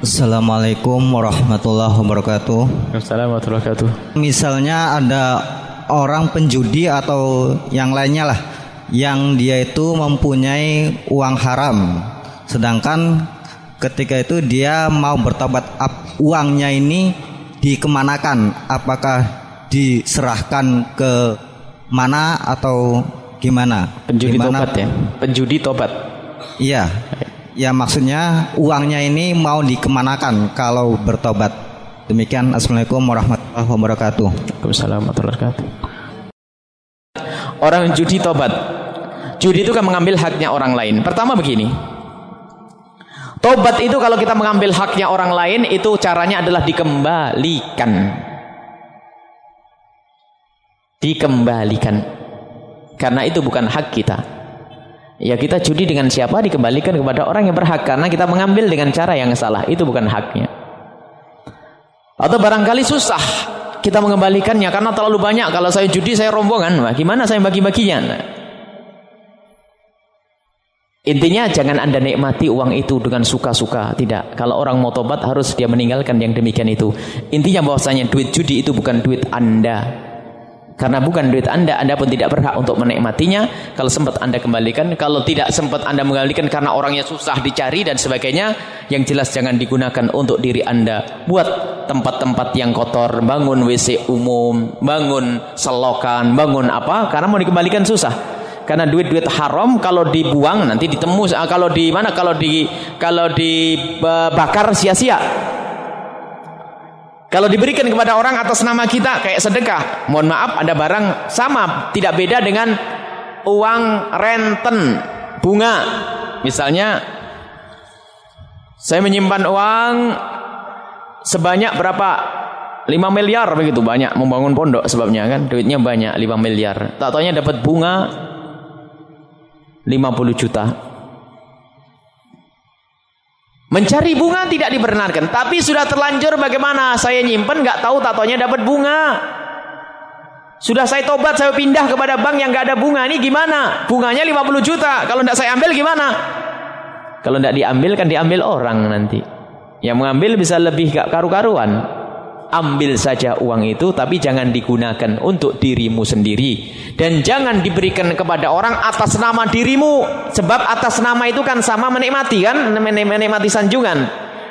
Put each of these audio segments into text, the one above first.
Assalamualaikum warahmatullahi wabarakatuh. Assalamualaikum warahmatullahi wabarakatuh. Misalnya ada orang penjudi atau yang lainnya lah yang dia itu mempunyai uang haram sedangkan ketika itu dia mau bertobat uangnya ini dikemanakan apakah diserahkan ke mana atau gimana Penjudi Gimana? tobat ya. Penjudi tobat. iya ya maksudnya uangnya ini mau dikemanakan kalau bertobat demikian assalamualaikum warahmatullahi wabarakatuh Waalaikumsalam warahmatullahi wabarakatuh. Orang judi tobat. Judi itu kan mengambil haknya orang lain. Pertama begini. Tobat itu kalau kita mengambil haknya orang lain itu caranya adalah dikembalikan. Dikembalikan. Karena itu bukan hak kita. Ya kita judi dengan siapa dikembalikan kepada orang yang berhak karena kita mengambil dengan cara yang salah. Itu bukan haknya. Atau barangkali susah kita mengembalikannya karena terlalu banyak. Kalau saya judi saya rombongan, Wah, gimana saya bagi-baginya? Intinya jangan anda nikmati uang itu dengan suka-suka. Tidak. Kalau orang mau tobat harus dia meninggalkan yang demikian itu. Intinya bahwasanya duit judi itu bukan duit anda. Karena bukan duit anda, anda pun tidak berhak untuk menikmatinya. Kalau sempat anda kembalikan, kalau tidak sempat anda mengembalikan karena orangnya susah dicari dan sebagainya, yang jelas jangan digunakan untuk diri anda. Buat tempat-tempat yang kotor, bangun WC umum, bangun selokan, bangun apa? Karena mau dikembalikan susah. Karena duit-duit haram kalau dibuang nanti ditemu ah, kalau di mana kalau di kalau dibakar sia-sia. Kalau diberikan kepada orang atas nama kita kayak sedekah, mohon maaf ada barang sama, tidak beda dengan uang renten bunga. Misalnya saya menyimpan uang sebanyak berapa? 5 miliar begitu banyak membangun pondok sebabnya kan duitnya banyak 5 miliar. Tak taunya dapat bunga 50 juta. Mencari bunga tidak dibenarkan, tapi sudah terlanjur bagaimana? Saya nyimpen nggak tahu tatonya dapat bunga. Sudah saya tobat, saya pindah kepada bank yang nggak ada bunga. Ini gimana? Bunganya 50 juta. Kalau tidak saya ambil gimana? Kalau tidak diambil kan diambil orang nanti. Yang mengambil bisa lebih gak karu-karuan. Ambil saja uang itu tapi jangan digunakan untuk dirimu sendiri. Dan jangan diberikan kepada orang atas nama dirimu. Sebab atas nama itu kan sama menikmati kan? Menikmati sanjungan.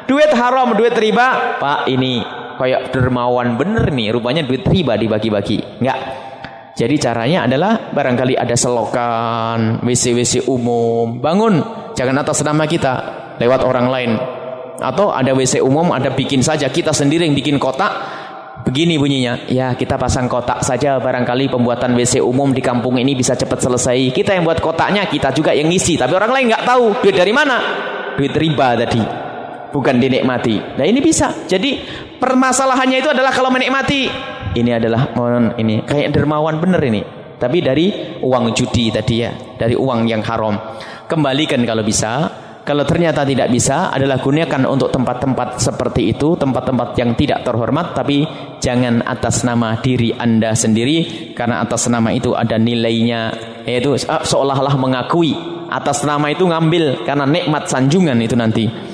Duit haram duit riba. Pak ini kayak dermawan bener nih. Rupanya duit riba dibagi-bagi. Enggak jadi caranya adalah barangkali ada selokan WC-WC umum. Bangun jangan atas nama kita. Lewat orang lain atau ada WC umum ada bikin saja. Kita sendiri yang bikin kotak. Begini bunyinya. Ya kita pasang kotak saja. Barangkali pembuatan WC umum di kampung ini bisa cepat selesai. Kita yang buat kotaknya kita juga yang ngisi. Tapi orang lain nggak tahu duit dari mana. Duit riba tadi. Bukan dinikmati. Nah ini bisa. Jadi permasalahannya itu adalah kalau menikmati. Ini adalah mohon ini kayak dermawan bener ini. Tapi dari uang judi tadi ya. Dari uang yang haram. Kembalikan kalau bisa kalau ternyata tidak bisa adalah gunakan untuk tempat-tempat seperti itu, tempat-tempat yang tidak terhormat tapi jangan atas nama diri Anda sendiri karena atas nama itu ada nilainya yaitu seolah-olah mengakui atas nama itu ngambil karena nikmat sanjungan itu nanti.